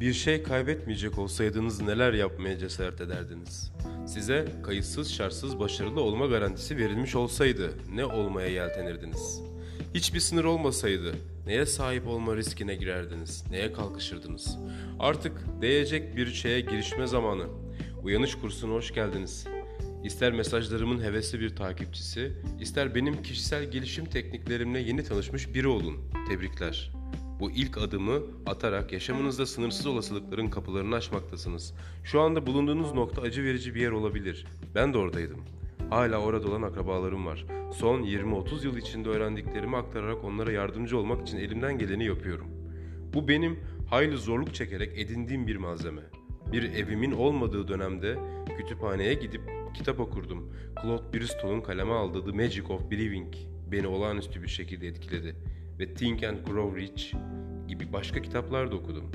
Bir şey kaybetmeyecek olsaydınız neler yapmaya cesaret ederdiniz? Size kayıtsız şartsız başarılı olma garantisi verilmiş olsaydı ne olmaya yeltenirdiniz? Hiçbir sınır olmasaydı neye sahip olma riskine girerdiniz? Neye kalkışırdınız? Artık değecek bir şeye girişme zamanı. Uyanış kursuna hoş geldiniz. İster mesajlarımın hevesli bir takipçisi, ister benim kişisel gelişim tekniklerimle yeni tanışmış biri olun. Tebrikler. Bu ilk adımı atarak yaşamınızda sınırsız olasılıkların kapılarını açmaktasınız. Şu anda bulunduğunuz nokta acı verici bir yer olabilir. Ben de oradaydım. Hala orada olan akrabalarım var. Son 20-30 yıl içinde öğrendiklerimi aktararak onlara yardımcı olmak için elimden geleni yapıyorum. Bu benim hayli zorluk çekerek edindiğim bir malzeme. Bir evimin olmadığı dönemde kütüphaneye gidip kitap okurdum. Claude Bristol'un kaleme aldığı The Magic of Believing beni olağanüstü bir şekilde etkiledi ve Think and Grow Rich gibi başka kitaplar da okudum.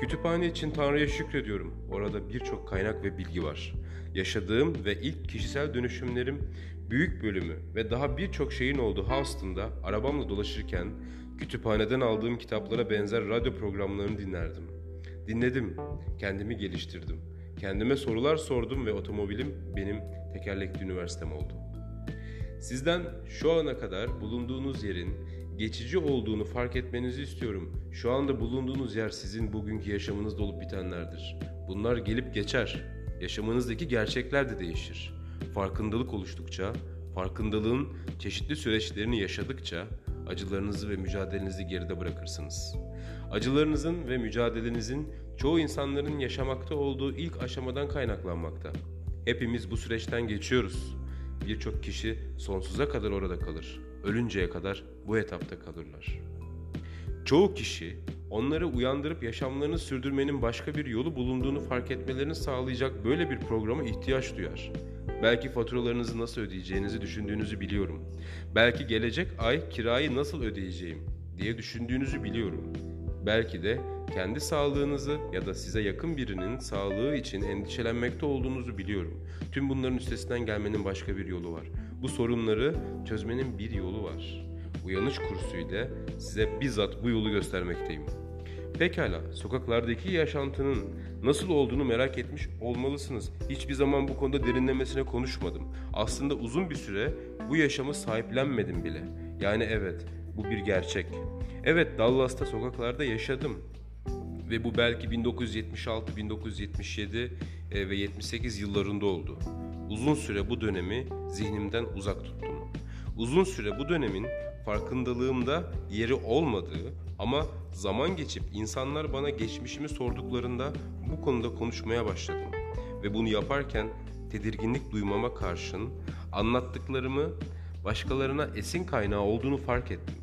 Kütüphane için Tanrı'ya şükrediyorum. Orada birçok kaynak ve bilgi var. Yaşadığım ve ilk kişisel dönüşümlerim büyük bölümü ve daha birçok şeyin olduğu Houston'da arabamla dolaşırken kütüphaneden aldığım kitaplara benzer radyo programlarını dinlerdim. Dinledim, kendimi geliştirdim. Kendime sorular sordum ve otomobilim benim tekerlekli üniversitem oldu. Sizden şu ana kadar bulunduğunuz yerin geçici olduğunu fark etmenizi istiyorum. Şu anda bulunduğunuz yer sizin bugünkü yaşamınızda olup bitenlerdir. Bunlar gelip geçer. Yaşamınızdaki gerçekler de değişir. Farkındalık oluştukça, farkındalığın çeşitli süreçlerini yaşadıkça acılarınızı ve mücadelenizi geride bırakırsınız. Acılarınızın ve mücadelenizin çoğu insanların yaşamakta olduğu ilk aşamadan kaynaklanmakta. Hepimiz bu süreçten geçiyoruz. Birçok kişi sonsuza kadar orada kalır. Ölünceye kadar bu etapta kalırlar. Çoğu kişi onları uyandırıp yaşamlarını sürdürmenin başka bir yolu bulunduğunu fark etmelerini sağlayacak böyle bir programa ihtiyaç duyar. Belki faturalarınızı nasıl ödeyeceğinizi düşündüğünüzü biliyorum. Belki gelecek ay kirayı nasıl ödeyeceğim diye düşündüğünüzü biliyorum. Belki de kendi sağlığınızı ya da size yakın birinin sağlığı için endişelenmekte olduğunuzu biliyorum. Tüm bunların üstesinden gelmenin başka bir yolu var. Bu sorunları çözmenin bir yolu var. Uyanış kursuyla size bizzat bu yolu göstermekteyim. Pekala, sokaklardaki yaşantının nasıl olduğunu merak etmiş olmalısınız. Hiçbir zaman bu konuda derinlemesine konuşmadım. Aslında uzun bir süre bu yaşamı sahiplenmedim bile. Yani evet, bu bir gerçek. Evet, Dallas'ta sokaklarda yaşadım. Ve bu belki 1976, 1977 e, ve 78 yıllarında oldu. Uzun süre bu dönemi zihnimden uzak tuttum. Uzun süre bu dönemin farkındalığımda yeri olmadığı ama zaman geçip insanlar bana geçmişimi sorduklarında bu konuda konuşmaya başladım. Ve bunu yaparken tedirginlik duymama karşın anlattıklarımı başkalarına esin kaynağı olduğunu fark ettim.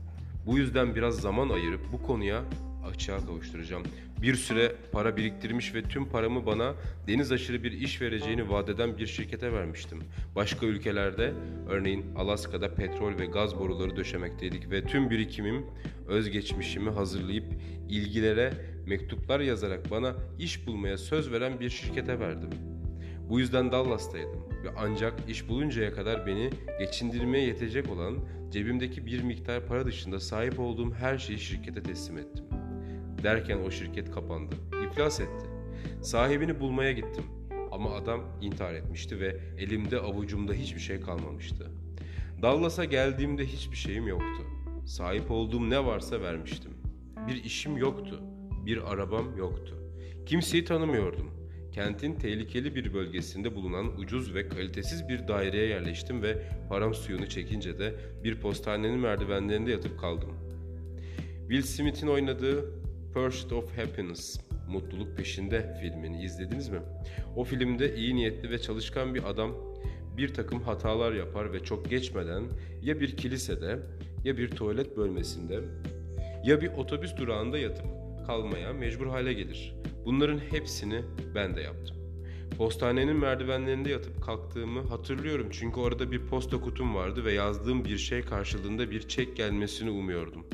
Bu yüzden biraz zaman ayırıp bu konuya açığa kavuşturacağım. Bir süre para biriktirmiş ve tüm paramı bana deniz aşırı bir iş vereceğini vadeden bir şirkete vermiştim. Başka ülkelerde, örneğin Alaska'da petrol ve gaz boruları döşemekteydik ve tüm birikimim, özgeçmişimi hazırlayıp ilgilere mektuplar yazarak bana iş bulmaya söz veren bir şirkete verdim. Bu yüzden Dallas'taydım ve ancak iş buluncaya kadar beni geçindirmeye yetecek olan cebimdeki bir miktar para dışında sahip olduğum her şeyi şirkete teslim ettim. Derken o şirket kapandı. İflas etti. Sahibini bulmaya gittim. Ama adam intihar etmişti ve elimde avucumda hiçbir şey kalmamıştı. Dallas'a geldiğimde hiçbir şeyim yoktu. Sahip olduğum ne varsa vermiştim. Bir işim yoktu. Bir arabam yoktu. Kimseyi tanımıyordum. Kentin tehlikeli bir bölgesinde bulunan ucuz ve kalitesiz bir daireye yerleştim ve param suyunu çekince de bir postanenin merdivenlerinde yatıp kaldım. Will Smith'in oynadığı Pursuit of Happiness Mutluluk Peşinde filmini izlediniz mi? O filmde iyi niyetli ve çalışkan bir adam bir takım hatalar yapar ve çok geçmeden ya bir kilisede ya bir tuvalet bölmesinde ya bir otobüs durağında yatıp kalmaya mecbur hale gelir. Bunların hepsini ben de yaptım. Postanenin merdivenlerinde yatıp kalktığımı hatırlıyorum çünkü orada bir posta kutum vardı ve yazdığım bir şey karşılığında bir çek gelmesini umuyordum.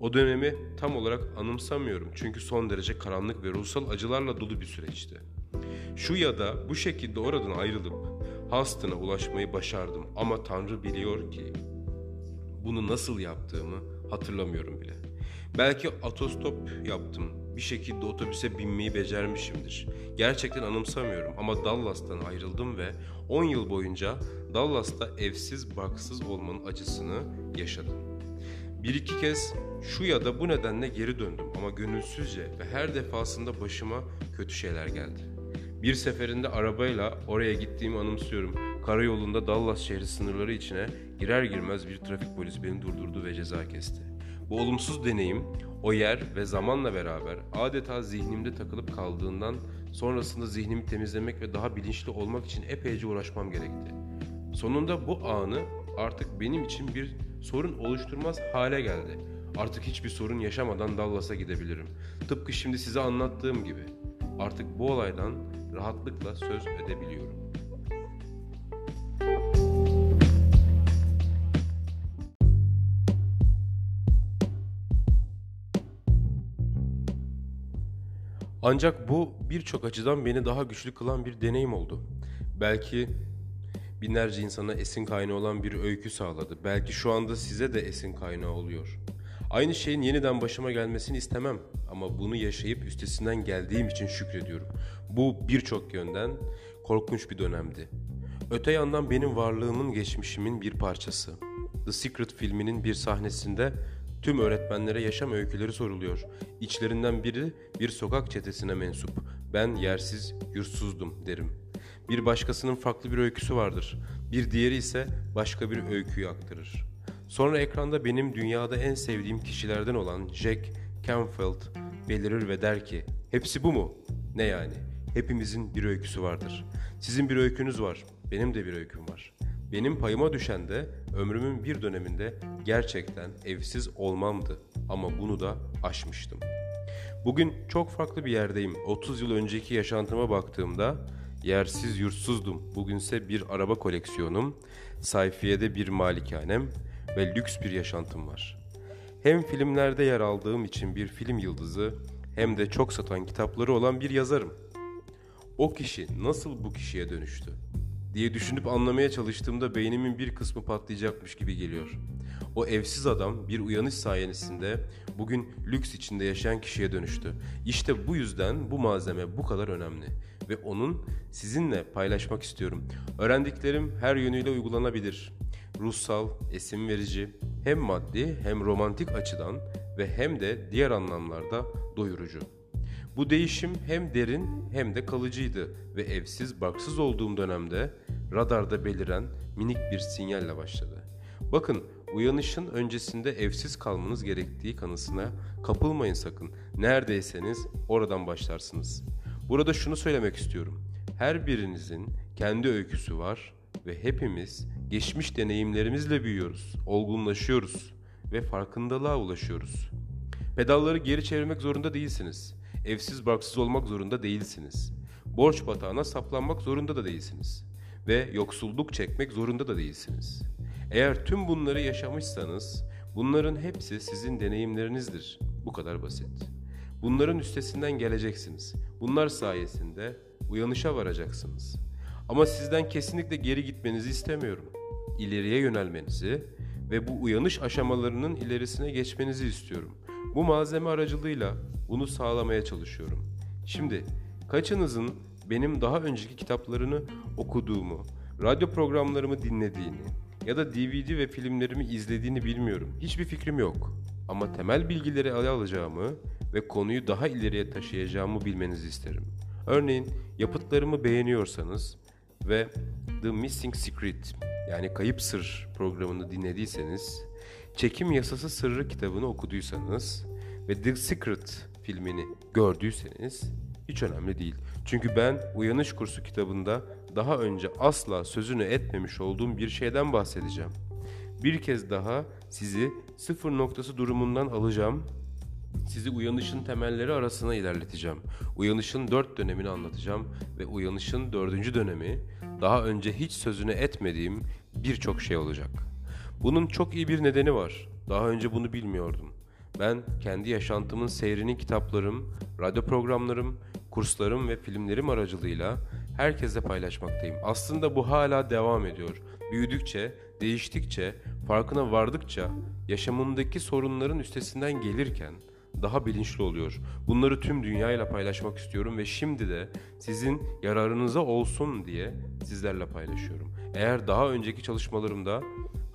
O dönemi tam olarak anımsamıyorum çünkü son derece karanlık ve ruhsal acılarla dolu bir süreçti. Şu ya da bu şekilde oradan ayrılıp Hastın'a ulaşmayı başardım ama Tanrı biliyor ki bunu nasıl yaptığımı hatırlamıyorum bile. Belki atostop yaptım bir şekilde otobüse binmeyi becermişimdir. Gerçekten anımsamıyorum ama Dallas'tan ayrıldım ve 10 yıl boyunca Dallas'ta evsiz barksız olmanın acısını yaşadım. Bir iki kez şu ya da bu nedenle geri döndüm ama gönülsüzce ve her defasında başıma kötü şeyler geldi. Bir seferinde arabayla oraya gittiğimi anımsıyorum. Karayolunda Dallas şehri sınırları içine girer girmez bir trafik polisi beni durdurdu ve ceza kesti. Bu olumsuz deneyim o yer ve zamanla beraber adeta zihnimde takılıp kaldığından sonrasında zihnimi temizlemek ve daha bilinçli olmak için epeyce uğraşmam gerekti. Sonunda bu anı artık benim için bir sorun oluşturmaz hale geldi. Artık hiçbir sorun yaşamadan Dallas'a gidebilirim. Tıpkı şimdi size anlattığım gibi. Artık bu olaydan rahatlıkla söz edebiliyorum. Ancak bu birçok açıdan beni daha güçlü kılan bir deneyim oldu. Belki binlerce insana esin kaynağı olan bir öykü sağladı. Belki şu anda size de esin kaynağı oluyor. Aynı şeyin yeniden başıma gelmesini istemem ama bunu yaşayıp üstesinden geldiğim için şükrediyorum. Bu birçok yönden korkunç bir dönemdi. Öte yandan benim varlığımın geçmişimin bir parçası. The Secret filminin bir sahnesinde tüm öğretmenlere yaşam öyküleri soruluyor. İçlerinden biri bir sokak çetesine mensup. Ben yersiz, yurtsuzdum derim. Bir başkasının farklı bir öyküsü vardır. Bir diğeri ise başka bir öyküyü aktarır. Sonra ekranda benim dünyada en sevdiğim kişilerden olan Jack Canfield belirir ve der ki hepsi bu mu? Ne yani? Hepimizin bir öyküsü vardır. Sizin bir öykünüz var. Benim de bir öyküm var. Benim payıma düşen de ömrümün bir döneminde gerçekten evsiz olmamdı ama bunu da aşmıştım. Bugün çok farklı bir yerdeyim. 30 yıl önceki yaşantıma baktığımda yersiz yurtsuzdum. Bugünse bir araba koleksiyonum, sayfiyede bir malikanem ve lüks bir yaşantım var. Hem filmlerde yer aldığım için bir film yıldızı hem de çok satan kitapları olan bir yazarım. O kişi nasıl bu kişiye dönüştü? diye düşünüp anlamaya çalıştığımda beynimin bir kısmı patlayacakmış gibi geliyor. O evsiz adam bir uyanış sayesinde bugün lüks içinde yaşayan kişiye dönüştü. İşte bu yüzden bu malzeme bu kadar önemli ve onun sizinle paylaşmak istiyorum. Öğrendiklerim her yönüyle uygulanabilir. Ruhsal, esim verici, hem maddi hem romantik açıdan ve hem de diğer anlamlarda doyurucu. Bu değişim hem derin hem de kalıcıydı ve evsiz barksız olduğum dönemde radarda beliren minik bir sinyalle başladı. Bakın uyanışın öncesinde evsiz kalmanız gerektiği kanısına kapılmayın sakın. Neredeyseniz oradan başlarsınız. Burada şunu söylemek istiyorum. Her birinizin kendi öyküsü var ve hepimiz geçmiş deneyimlerimizle büyüyoruz, olgunlaşıyoruz ve farkındalığa ulaşıyoruz. Pedalları geri çevirmek zorunda değilsiniz. Evsiz barksız olmak zorunda değilsiniz. Borç batağına saplanmak zorunda da değilsiniz. Ve yoksulluk çekmek zorunda da değilsiniz. Eğer tüm bunları yaşamışsanız bunların hepsi sizin deneyimlerinizdir. Bu kadar basit. Bunların üstesinden geleceksiniz. Bunlar sayesinde uyanışa varacaksınız. Ama sizden kesinlikle geri gitmenizi istemiyorum. İleriye yönelmenizi ve bu uyanış aşamalarının ilerisine geçmenizi istiyorum. Bu malzeme aracılığıyla bunu sağlamaya çalışıyorum. Şimdi kaçınızın benim daha önceki kitaplarını okuduğumu, radyo programlarımı dinlediğini ya da DVD ve filmlerimi izlediğini bilmiyorum. Hiçbir fikrim yok. Ama temel bilgileri ele alacağımı ve konuyu daha ileriye taşıyacağımı bilmenizi isterim. Örneğin yapıtlarımı beğeniyorsanız ve The Missing Secret yani Kayıp Sır programını dinlediyseniz, Çekim Yasası Sırrı kitabını okuduysanız ve The Secret filmini gördüyseniz hiç önemli değil. Çünkü ben Uyanış Kursu kitabında daha önce asla sözünü etmemiş olduğum bir şeyden bahsedeceğim. Bir kez daha sizi sıfır noktası durumundan alacağım. Sizi uyanışın temelleri arasına ilerleteceğim. Uyanışın dört dönemini anlatacağım ve uyanışın dördüncü dönemi daha önce hiç sözünü etmediğim birçok şey olacak. Bunun çok iyi bir nedeni var. Daha önce bunu bilmiyordum. Ben kendi yaşantımın seyrini kitaplarım, radyo programlarım, kurslarım ve filmlerim aracılığıyla herkese paylaşmaktayım. Aslında bu hala devam ediyor. Büyüdükçe, değiştikçe, farkına vardıkça, yaşamımdaki sorunların üstesinden gelirken, daha bilinçli oluyor. Bunları tüm dünyayla paylaşmak istiyorum ve şimdi de sizin yararınıza olsun diye sizlerle paylaşıyorum. Eğer daha önceki çalışmalarımda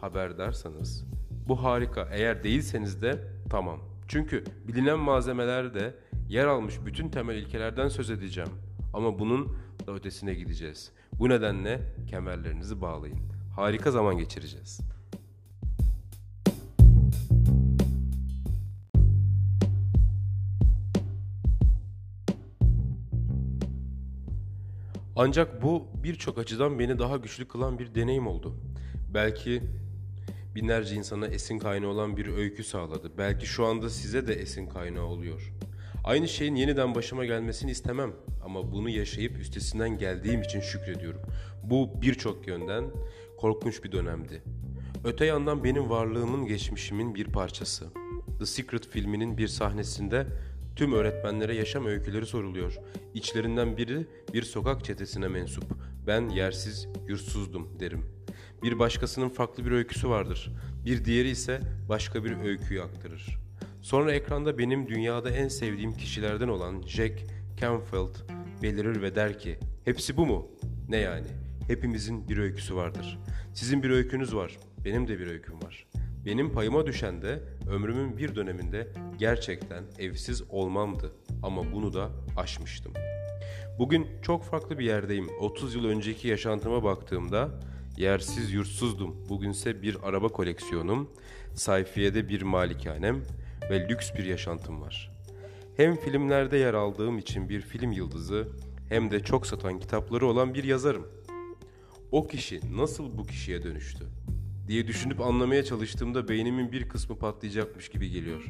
haberdarsanız bu harika. Eğer değilseniz de tamam. Çünkü bilinen malzemelerde yer almış bütün temel ilkelerden söz edeceğim. Ama bunun da ötesine gideceğiz. Bu nedenle kemerlerinizi bağlayın. Harika zaman geçireceğiz. Ancak bu birçok açıdan beni daha güçlü kılan bir deneyim oldu. Belki binlerce insana esin kaynağı olan bir öykü sağladı. Belki şu anda size de esin kaynağı oluyor. Aynı şeyin yeniden başıma gelmesini istemem ama bunu yaşayıp üstesinden geldiğim için şükrediyorum. Bu birçok yönden korkunç bir dönemdi. Öte yandan benim varlığımın geçmişimin bir parçası. The Secret filminin bir sahnesinde tüm öğretmenlere yaşam öyküleri soruluyor. İçlerinden biri bir sokak çetesine mensup. Ben yersiz, yurtsuzdum derim. Bir başkasının farklı bir öyküsü vardır. Bir diğeri ise başka bir öyküyü aktarır. Sonra ekranda benim dünyada en sevdiğim kişilerden olan Jack Canfield belirir ve der ki hepsi bu mu? Ne yani? Hepimizin bir öyküsü vardır. Sizin bir öykünüz var. Benim de bir öyküm var. Benim payıma düşen de ömrümün bir döneminde gerçekten evsiz olmamdı. Ama bunu da aşmıştım. Bugün çok farklı bir yerdeyim. 30 yıl önceki yaşantıma baktığımda yersiz yurtsuzdum. Bugünse bir araba koleksiyonum, sayfiyede bir malikanem ve lüks bir yaşantım var. Hem filmlerde yer aldığım için bir film yıldızı hem de çok satan kitapları olan bir yazarım. O kişi nasıl bu kişiye dönüştü? Diye düşünüp anlamaya çalıştığımda beynimin bir kısmı patlayacakmış gibi geliyor.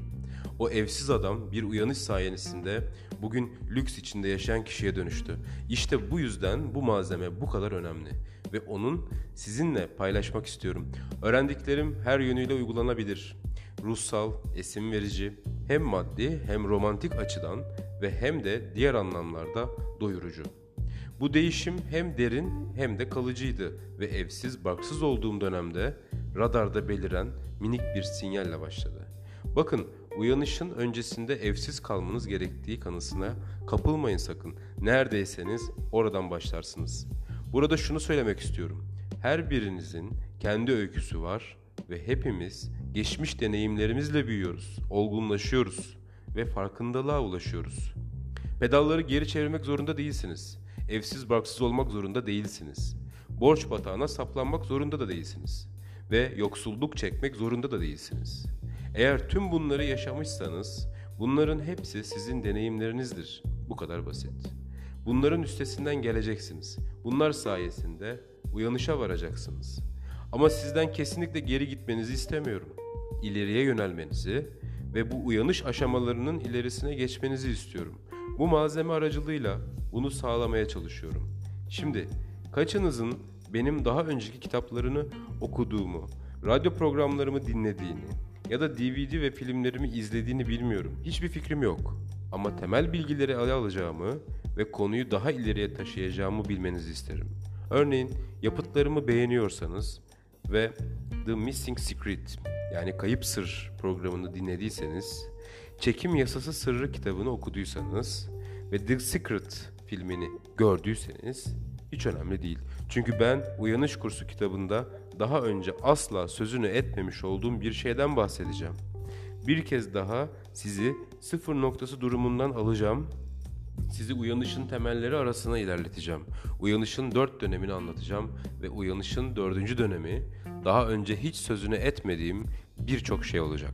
O evsiz adam bir uyanış sayesinde bugün lüks içinde yaşayan kişiye dönüştü. İşte bu yüzden bu malzeme bu kadar önemli ve onun sizinle paylaşmak istiyorum. Öğrendiklerim her yönüyle uygulanabilir. Ruhsal, esim verici, hem maddi hem romantik açıdan ve hem de diğer anlamlarda doyurucu. Bu değişim hem derin hem de kalıcıydı ve evsiz barksız olduğum dönemde radarda beliren minik bir sinyalle başladı. Bakın uyanışın öncesinde evsiz kalmanız gerektiği kanısına kapılmayın sakın. Neredeyseniz oradan başlarsınız. Burada şunu söylemek istiyorum. Her birinizin kendi öyküsü var ve hepimiz geçmiş deneyimlerimizle büyüyoruz, olgunlaşıyoruz ve farkındalığa ulaşıyoruz. Pedalları geri çevirmek zorunda değilsiniz. Evsiz barksız olmak zorunda değilsiniz. Borç batağına saplanmak zorunda da değilsiniz. Ve yoksulluk çekmek zorunda da değilsiniz. Eğer tüm bunları yaşamışsanız bunların hepsi sizin deneyimlerinizdir. Bu kadar basit. Bunların üstesinden geleceksiniz. Bunlar sayesinde uyanışa varacaksınız. Ama sizden kesinlikle geri gitmenizi istemiyorum. İleriye yönelmenizi ve bu uyanış aşamalarının ilerisine geçmenizi istiyorum. Bu malzeme aracılığıyla bunu sağlamaya çalışıyorum. Şimdi kaçınızın benim daha önceki kitaplarını okuduğumu, radyo programlarımı dinlediğini ya da DVD ve filmlerimi izlediğini bilmiyorum. Hiçbir fikrim yok. Ama temel bilgileri ele alacağımı ve konuyu daha ileriye taşıyacağımı bilmenizi isterim. Örneğin yapıtlarımı beğeniyorsanız ve The Missing Secret yani Kayıp Sır programını dinlediyseniz, Çekim Yasası Sırrı kitabını okuduysanız ve The Secret filmini gördüyseniz hiç önemli değil. Çünkü ben Uyanış Kursu kitabında daha önce asla sözünü etmemiş olduğum bir şeyden bahsedeceğim. Bir kez daha sizi sıfır noktası durumundan alacağım. Sizi uyanışın temelleri arasına ilerleteceğim. Uyanışın dört dönemini anlatacağım ve uyanışın dördüncü dönemi daha önce hiç sözünü etmediğim birçok şey olacak.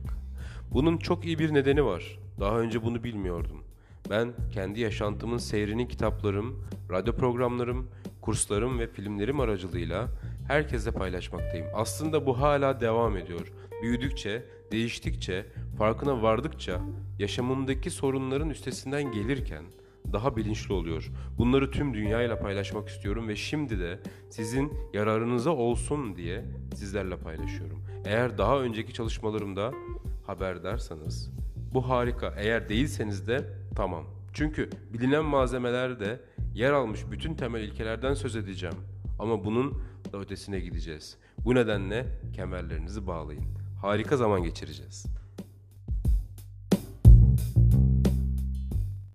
Bunun çok iyi bir nedeni var. Daha önce bunu bilmiyordum. Ben kendi yaşantımın seyrini kitaplarım, radyo programlarım, kurslarım ve filmlerim aracılığıyla herkese paylaşmaktayım. Aslında bu hala devam ediyor. Büyüdükçe, değiştikçe, farkına vardıkça, yaşamımdaki sorunların üstesinden gelirken daha bilinçli oluyor. Bunları tüm dünyayla paylaşmak istiyorum ve şimdi de sizin yararınıza olsun diye sizlerle paylaşıyorum. Eğer daha önceki çalışmalarımda haberdarsanız bu harika. Eğer değilseniz de tamam. Çünkü bilinen malzemelerde yer almış bütün temel ilkelerden söz edeceğim. Ama bunun da ötesine gideceğiz. Bu nedenle kemerlerinizi bağlayın. Harika zaman geçireceğiz.